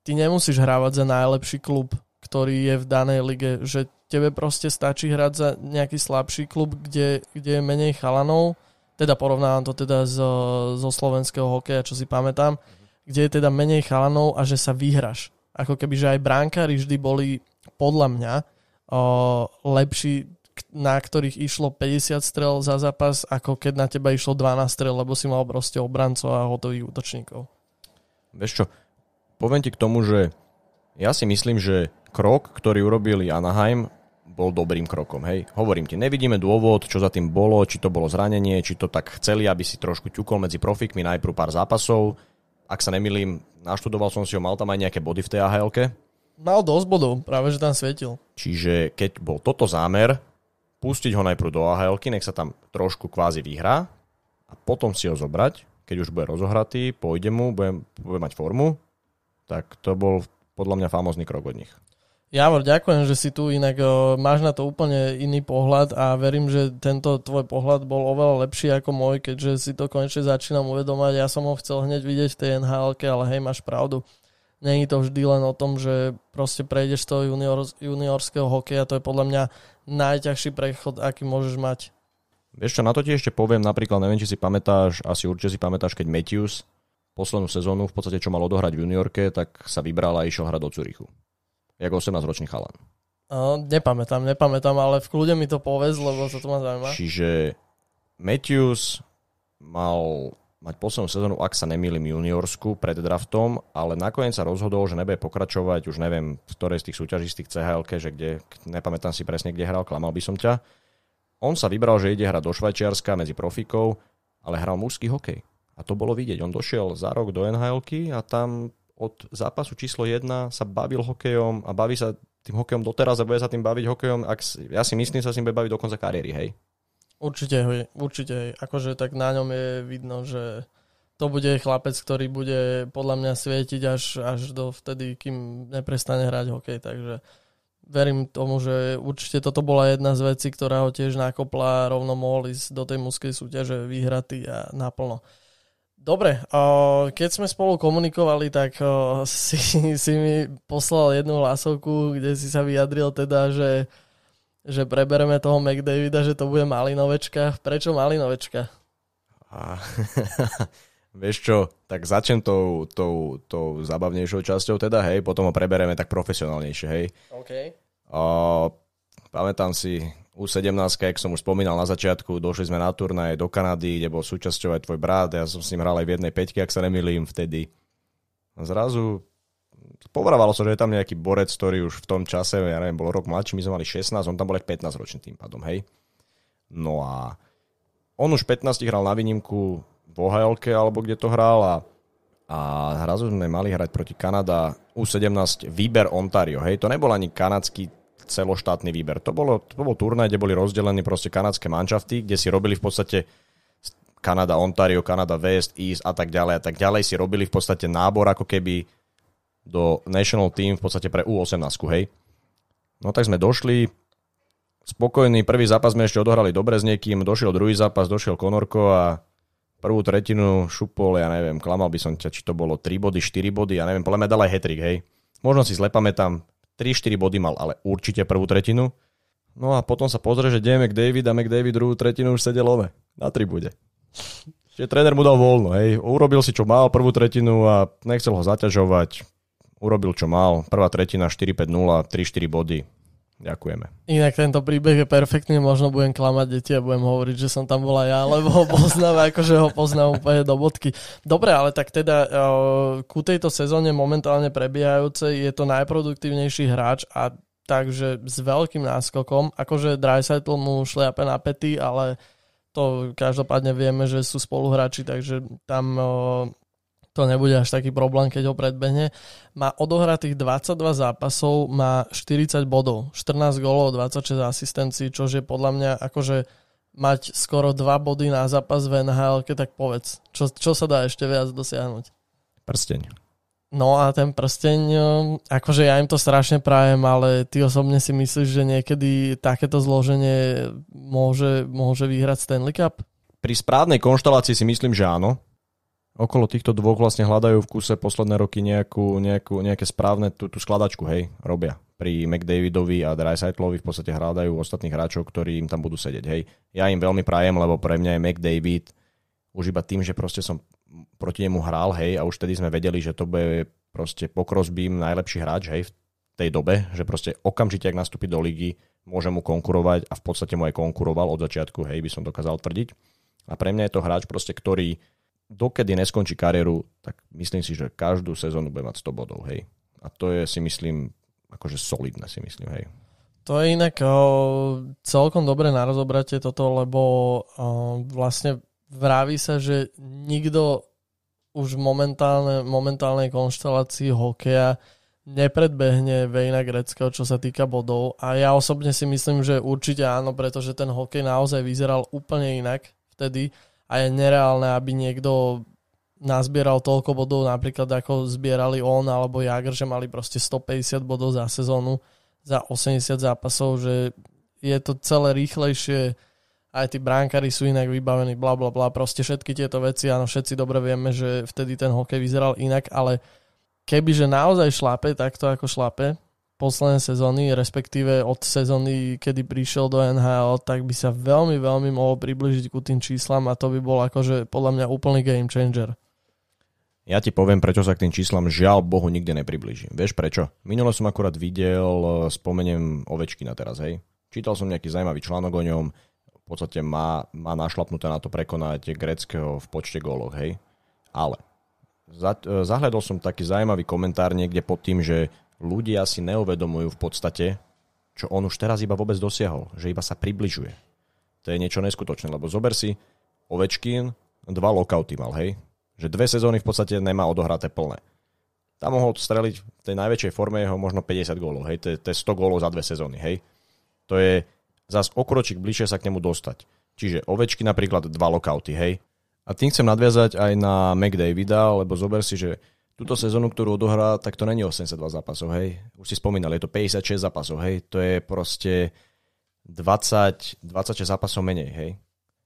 ty nemusíš hrávať za najlepší klub, ktorý je v danej lige, že tebe proste stačí hrať za nejaký slabší klub, kde, kde je menej chalanov, teda porovnávam to teda zo, zo slovenského hokeja, čo si pamätám, kde je teda menej chalanov a že sa vyhraš. Ako keby, že aj bránkári vždy boli podľa mňa o, lepší, na ktorých išlo 50 strel za zápas, ako keď na teba išlo 12 strel, lebo si mal proste obrancov a hotových útočníkov. Vieš čo, poviem ti k tomu, že ja si myslím, že krok, ktorý urobili Anaheim, bol dobrým krokom. Hej. Hovorím ti, nevidíme dôvod, čo za tým bolo, či to bolo zranenie, či to tak chceli, aby si trošku ťukol medzi profikmi najprv pár zápasov. Ak sa nemilím, naštudoval som si ho, mal tam aj nejaké body v tej ahl Mal dosť bodov, práve že tam svietil. Čiže keď bol toto zámer, pustiť ho najprv do ahl nech sa tam trošku kvázi vyhrá a potom si ho zobrať, keď už bude rozohratý, pôjde mu, bude, bude mať formu, tak to bol podľa mňa famózny krok od nich. Javor, ďakujem, že si tu, inak o, máš na to úplne iný pohľad a verím, že tento tvoj pohľad bol oveľa lepší ako môj, keďže si to konečne začínam uvedomať. Ja som ho chcel hneď vidieť v tej nhl ale hej, máš pravdu. Není to vždy len o tom, že proste prejdeš z toho junior, juniorského hokeja, to je podľa mňa najťažší prechod, aký môžeš mať. Vieš čo, na to ti ešte poviem, napríklad, neviem, či si pamätáš, asi určite si pamätáš, keď Matthews poslednú sezónu, v podstate čo mal odohrať v juniorke, tak sa vybral a išiel hrať do Curychu jak 18-ročný chalan. Uh, nepamätám, nepamätám, ale v kľude mi to povedz, lebo sa to ma zaujíma. Čiže Matthews mal mať poslednú sezónu, ak sa nemýlim, juniorsku pred draftom, ale nakoniec sa rozhodol, že nebude pokračovať, už neviem, v ktorej z tých súťaží, z tých chl že kde, nepamätám si presne, kde hral, klamal by som ťa. On sa vybral, že ide hrať do Švajčiarska medzi profikov, ale hral mužský hokej. A to bolo vidieť. On došiel za rok do nhl a tam od zápasu číslo 1 sa bavil hokejom a baví sa tým hokejom doteraz a bude sa tým baviť hokejom, ak, ja si myslím, sa s ním bude baviť do konca kariéry, hej? Určite, určite. Akože tak na ňom je vidno, že to bude chlapec, ktorý bude podľa mňa svietiť až, až do vtedy, kým neprestane hrať hokej, takže verím tomu, že určite toto bola jedna z vecí, ktorá ho tiež nakopla, rovno mohol ísť do tej mužskej súťaže vyhratý a naplno. Dobre, keď sme spolu komunikovali, tak (laughs) si, si mi poslal jednu hlasovku, kde si sa vyjadril teda, že, že prebereme toho McDavida, že to bude Malinovečka. Prečo Malinovečka? A, (laughs) vieš čo, tak začnem tou, tou, tou zabavnejšou časťou teda, hej, potom ho prebereme tak profesionálnejšie, hej. OK. A, pamätám si, u17, jak som už spomínal na začiatku, došli sme na turnaj do Kanady, kde bol súčasťou aj tvoj brat, ja som s ním hral aj v jednej peťke, ak sa nemilím vtedy. A zrazu povrávalo sa, že je tam nejaký borec, ktorý už v tom čase, ja neviem, bol rok mladší, my sme mali 16, on tam bol aj 15 ročný tým pádom, hej. No a on už 15 hral na výnimku v ohl alebo kde to hral a, a zrazu sme mali hrať proti Kanada U17 výber Ontario, hej, to nebol ani kanadský celoštátny výber. To, bolo, to bol turnaj, kde boli rozdelení proste kanadské manšafty, kde si robili v podstate Kanada, Ontario, Kanada, West, East a tak ďalej a tak ďalej si robili v podstate nábor ako keby do National Team v podstate pre U18, hej. No tak sme došli, spokojný, prvý zápas sme ešte odohrali dobre s niekým, došiel druhý zápas, došiel Konorko a prvú tretinu šupol, ja neviem, klamal by som ťa, či to bolo 3 body, 4 body, ja neviem, podľa dal aj hetrik, hej. Možno si zle pamätám, 3-4 body mal, ale určite prvú tretinu. No a potom sa pozrie, že deje McDavid a McDavid druhú tretinu už sedel ove, na tribude. Čiže tréner mu dal voľno, hej. Urobil si, čo mal prvú tretinu a nechcel ho zaťažovať. Urobil, čo mal. Prvá tretina 4-5-0, 3-4 body. Ďakujeme. Inak tento príbeh je perfektný, možno budem klamať deti a budem hovoriť, že som tam bola ja, lebo ho poznám, akože ho poznám úplne do bodky. Dobre, ale tak teda ku tejto sezóne momentálne prebiehajúcej je to najproduktívnejší hráč a takže s veľkým náskokom, akože Dreisaitl mu šliape na pety, ale to každopádne vieme, že sú spoluhráči, takže tam to nebude až taký problém, keď ho predbehne. Má odohratých 22 zápasov, má 40 bodov, 14 gólov, 26 asistencií, čo je podľa mňa akože mať skoro 2 body na zápas v NHL, keď tak povedz. Čo, čo sa dá ešte viac dosiahnuť? Prsteň. No a ten prsteň, akože ja im to strašne prajem, ale ty osobne si myslíš, že niekedy takéto zloženie môže, môže vyhrať Stanley Cup? Pri správnej konštelácii si myslím, že áno okolo týchto dvoch vlastne hľadajú v kuse posledné roky nejakú, nejakú, nejaké správne tú, tú skladačku, hej, robia. Pri McDavidovi a Dreisaitlovi v podstate hľadajú ostatných hráčov, ktorí im tam budú sedieť, hej. Ja im veľmi prajem, lebo pre mňa je McDavid už iba tým, že proste som proti nemu hral, hej, a už vtedy sme vedeli, že to bude proste pokrosbím najlepší hráč, hej, v tej dobe, že proste okamžite, ak nastúpi do ligy, môže mu konkurovať a v podstate mu aj konkuroval od začiatku, hej, by som dokázal tvrdiť. A pre mňa je to hráč proste, ktorý dokedy neskončí kariéru, tak myslím si, že každú sezónu bude mať 100 bodov, hej. A to je si myslím, akože solidné si myslím, hej. To je inak o, celkom dobre na rozobratie toto, lebo o, vlastne vraví sa, že nikto už v momentálne, momentálnej konštelácii hokeja nepredbehne Vejna Greckého, čo sa týka bodov. A ja osobne si myslím, že určite áno, pretože ten hokej naozaj vyzeral úplne inak vtedy a je nereálne, aby niekto nazbieral toľko bodov, napríklad ako zbierali on alebo Jagr, že mali proste 150 bodov za sezónu, za 80 zápasov, že je to celé rýchlejšie, aj tí bránkári sú inak vybavení, bla bla bla, proste všetky tieto veci, áno, všetci dobre vieme, že vtedy ten hokej vyzeral inak, ale kebyže naozaj šlape takto ako šlape, posledné sezóny, respektíve od sezóny, kedy prišiel do NHL, tak by sa veľmi, veľmi mohol približiť ku tým číslam a to by bol akože podľa mňa úplný game changer. Ja ti poviem, prečo sa k tým číslam žiaľ Bohu nikdy nepribližím. Vieš prečo? Minule som akurát videl, spomeniem Ovečkina teraz, hej. Čítal som nejaký zaujímavý článok o ňom, v podstate má, má našlapnuté na to prekonať greckého v počte góloch, hej. Ale za, zahľadol som taký zaujímavý komentár niekde pod tým, že ľudia si neuvedomujú v podstate, čo on už teraz iba vôbec dosiahol, že iba sa približuje. To je niečo neskutočné, lebo zober si Ovečkin, dva lockouty mal, hej? Že dve sezóny v podstate nemá odohraté plné. Tam mohol streliť v tej najväčšej forme jeho možno 50 gólov, hej? To je, to je 100 gólov za dve sezóny, hej? To je zas okročik bližšie sa k nemu dostať. Čiže Ovečky napríklad dva lockouty, hej? A tým chcem nadviazať aj na McDavida, lebo zober si, že túto sezónu, ktorú odohrá, tak to není 82 zápasov, hej. Už si spomínal, je to 56 zápasov, hej. To je proste 20, 26 zápasov menej, hej.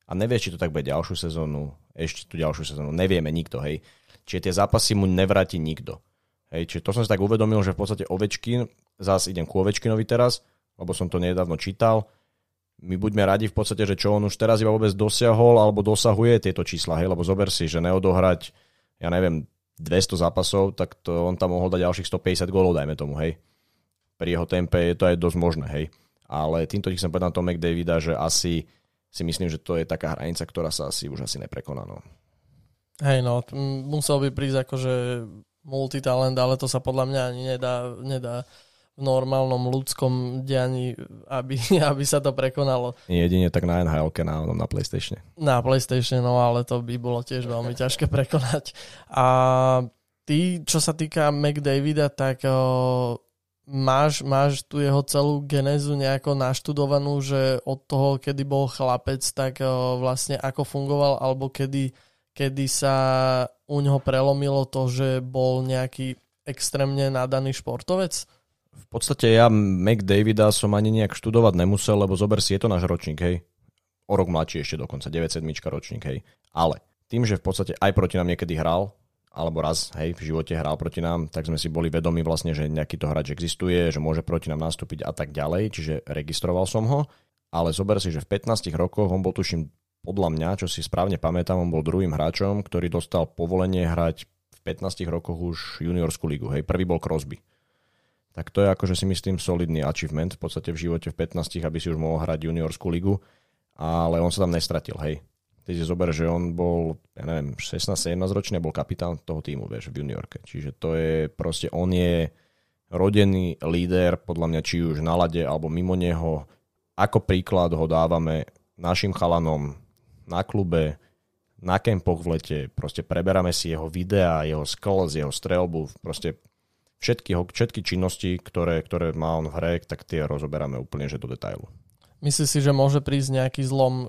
A nevieš, či to tak bude ďalšiu sezónu, ešte tú ďalšiu sezónu, nevieme nikto, hej. Čiže tie zápasy mu nevráti nikto. Hej, čiže to som si tak uvedomil, že v podstate Ovečkin, zás idem ku Ovečkinovi teraz, lebo som to nedávno čítal, my buďme radi v podstate, že čo on už teraz iba vôbec dosiahol alebo dosahuje tieto čísla, hej, lebo zober si, že neodohrať, ja neviem, 200 zápasov, tak to on tam mohol dať ďalších 150 gólov, dajme tomu, hej. Pri jeho tempe je to aj dosť možné, hej. Ale týmto ti chcem povedať na Tom McDavida, že asi si myslím, že to je taká hranica, ktorá sa asi už asi neprekoná, no. Hej, no, musel by prísť akože multitalent, ale to sa podľa mňa ani nedá, nedá normálnom ľudskom dianí, aby, (laughs) aby sa to prekonalo. Jedine tak na nhl na, na PlayStation. Na PlayStation, no ale to by bolo tiež veľmi ťažké (laughs) prekonať. A ty, čo sa týka McDavida, tak o, máš, máš tu jeho celú genézu nejako naštudovanú, že od toho, kedy bol chlapec, tak o, vlastne ako fungoval, alebo kedy, kedy sa u neho prelomilo to, že bol nejaký extrémne nadaný športovec? V podstate ja McDavida som ani nejak študovať nemusel, lebo zober si, je to náš ročník, hej. O rok mladší ešte dokonca, 97 ročník, hej. Ale tým, že v podstate aj proti nám niekedy hral, alebo raz hej, v živote hral proti nám, tak sme si boli vedomi vlastne, že nejaký to hráč existuje, že môže proti nám nastúpiť a tak ďalej, čiže registroval som ho, ale zober si, že v 15 rokoch on bol tuším podľa mňa, čo si správne pamätám, on bol druhým hráčom, ktorý dostal povolenie hrať v 15 rokoch už juniorskú ligu. Hej, prvý bol Crosby. Tak to je akože si myslím solidný achievement v podstate v živote v 15, aby si už mohol hrať juniorskú ligu, ale on sa tam nestratil, hej. Ty si zober, že on bol, ja neviem, 16-17 ročný a bol kapitán toho týmu, vieš, v juniorke. Čiže to je proste, on je rodený líder, podľa mňa, či už na lade alebo mimo neho. Ako príklad ho dávame našim chalanom na klube, na kempoch v lete, proste preberáme si jeho videá, jeho skills, jeho strelbu, proste všetky, všetky činnosti, ktoré, ktoré má on v hre, tak tie rozoberáme úplne že do detailu. Myslíš si, že môže prísť nejaký zlom,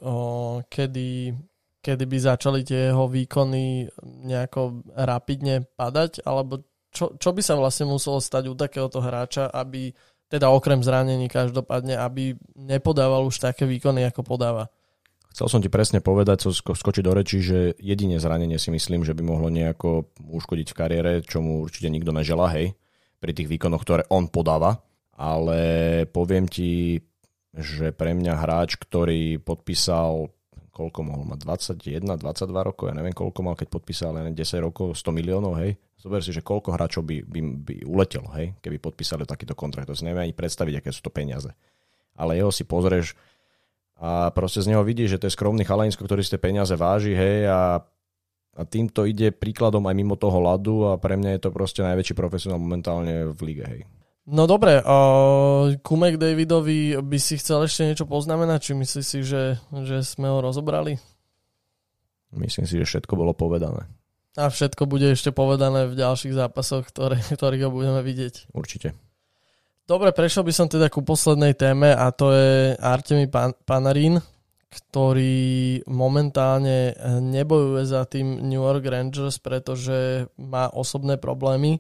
kedy, kedy by začali tie jeho výkony nejako rapidne padať? Alebo čo, čo by sa vlastne muselo stať u takéhoto hráča, aby teda okrem zranení každopádne, aby nepodával už také výkony, ako podáva? Chcel som ti presne povedať, so, skočiť do reči, že jedine zranenie si myslím, že by mohlo nejako uškodiť v kariére, čo mu určite nikto nežela, hej, pri tých výkonoch, ktoré on podáva. Ale poviem ti, že pre mňa hráč, ktorý podpísal koľko mohol mať, 21, 22 rokov, ja neviem koľko mal, keď podpísal len 10 rokov, 100 miliónov, hej. Zober si, že koľko hráčov by, by, by uletelo, hej, keby podpísali takýto kontrakt. To si neviem ani predstaviť, aké sú to peniaze. Ale jeho si pozrieš a proste z neho vidíš, že to je skromný chalanisko, ktorý si tie peniaze váži, hej, a, a týmto ide príkladom aj mimo toho ľadu a pre mňa je to proste najväčší profesionál momentálne v lige, hej. No dobre, uh, ku Davidovi by si chcel ešte niečo poznamenať? Či myslíš si, že, že sme ho rozobrali? Myslím si, že všetko bolo povedané. A všetko bude ešte povedané v ďalších zápasoch, ktoré, (laughs) ktorých ho budeme vidieť. Určite. Dobre, prešiel by som teda ku poslednej téme a to je Artemi Pan- Panarin, ktorý momentálne nebojuje za tým New York Rangers, pretože má osobné problémy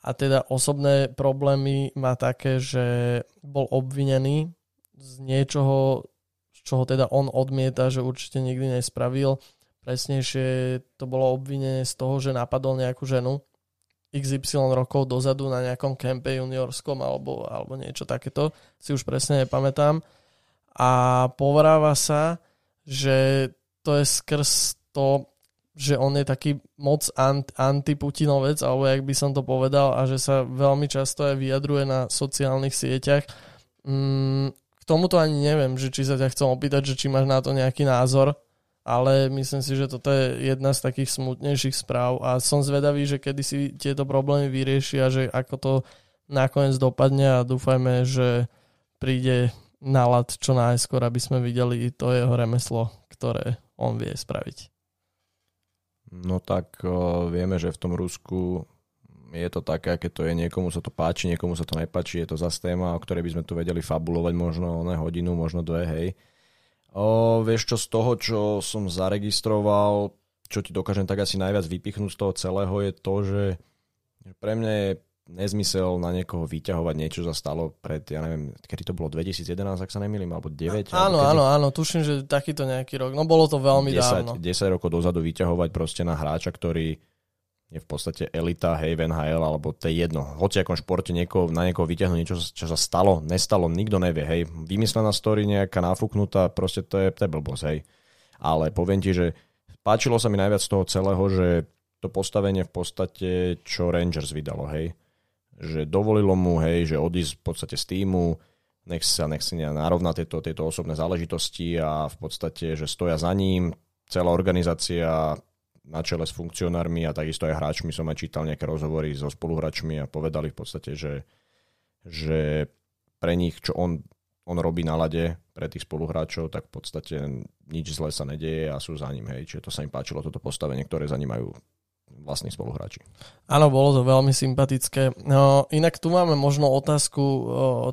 a teda osobné problémy má také, že bol obvinený z niečoho, z čoho teda on odmieta, že určite nikdy nespravil. Presnejšie to bolo obvinenie z toho, že napadol nejakú ženu XY rokov dozadu na nejakom kempe juniorskom alebo, alebo niečo takéto, si už presne nepamätám. A povráva sa, že to je skrz to že on je taký moc ant, antiputinovec, alebo jak by som to povedal, a že sa veľmi často aj vyjadruje na sociálnych sieťach. Mm, k tomuto ani neviem, že či sa ťa chcem opýtať, že či máš na to nejaký názor, ale myslím si, že toto je jedna z takých smutnejších správ a som zvedavý, že kedy si tieto problémy vyriešia, že ako to nakoniec dopadne a dúfajme, že príde na lat čo najskôr, aby sme videli to jeho remeslo, ktoré on vie spraviť. No tak uh, vieme, že v tom Rusku je to také, aké to je, niekomu sa to páči, niekomu sa to nepáči, je to zase téma, o ktorej by sme tu vedeli fabulovať možno na hodinu, možno dve, hej. O, vieš čo, z toho, čo som zaregistroval, čo ti dokážem tak asi najviac vypichnúť z toho celého, je to, že pre mňa je nezmysel na niekoho vyťahovať niečo za stalo pred, ja neviem, kedy to bolo 2011, ak sa nemýlim, alebo 9. Áno, alebo áno, áno, tuším, že takýto nejaký rok. No bolo to veľmi 10, dávno. 10 rokov dozadu vyťahovať proste na hráča, ktorý je v podstate elita, hej, v NHL, alebo to je jedno. Hoci akom športe niekoho, na niekoho vyťahnuť niečo, čo sa stalo, nestalo, nikto nevie, hej. Vymyslená story nejaká nafúknutá, proste to je, to je blbosť, hej. Ale poviem ti, že páčilo sa mi najviac z toho celého, že to postavenie v podstate, čo Rangers vydalo, hej že dovolilo mu, hej, že odísť v podstate z týmu, nech sa, nech si narovná tieto, tieto osobné záležitosti a v podstate, že stoja za ním, celá organizácia na čele s funkcionármi a takisto aj hráčmi som aj čítal nejaké rozhovory so spoluhráčmi a povedali v podstate, že, že pre nich, čo on, on robí na lade pre tých spoluhráčov, tak v podstate nič zlé sa nedieje a sú za ním. Hej. Čiže to sa im páčilo, toto postavenie, ktoré za ním majú vlastní spoluhráči. Áno, bolo to veľmi sympatické. No, inak tu máme možno otázku,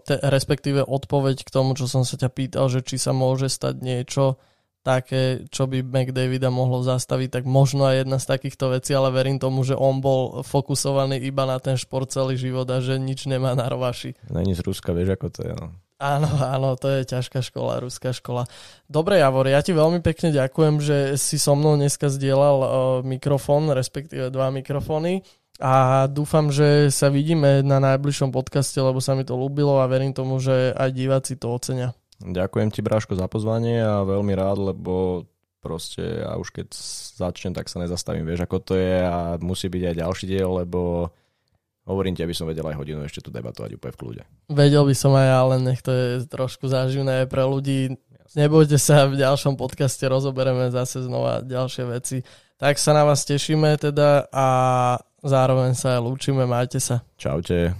te, respektíve odpoveď k tomu, čo som sa ťa pýtal, že či sa môže stať niečo také, čo by McDavida mohlo zastaviť, tak možno aj jedna z takýchto vecí, ale verím tomu, že on bol fokusovaný iba na ten šport celý život a že nič nemá na rovaši. Není z Ruska, vieš ako to je. No. Áno, áno, to je ťažká škola, ruská škola. Dobre, Javor, ja ti veľmi pekne ďakujem, že si so mnou dneska zdieľal uh, mikrofón, respektíve dva mikrofóny a dúfam, že sa vidíme na najbližšom podcaste, lebo sa mi to ľúbilo a verím tomu, že aj diváci to ocenia. Ďakujem ti, Bráško, za pozvanie a veľmi rád, lebo proste a už keď začnem, tak sa nezastavím. Vieš, ako to je a musí byť aj ďalší diel, lebo Hovorím ti, aby som vedel aj hodinu ešte tu debatovať úplne v kľude. Vedel by som aj ja, ale nech to je trošku záživné pre ľudí. Nebojte sa, v ďalšom podcaste rozobereme zase znova ďalšie veci. Tak sa na vás tešíme teda a zároveň sa lúčime, majte sa. Čaute.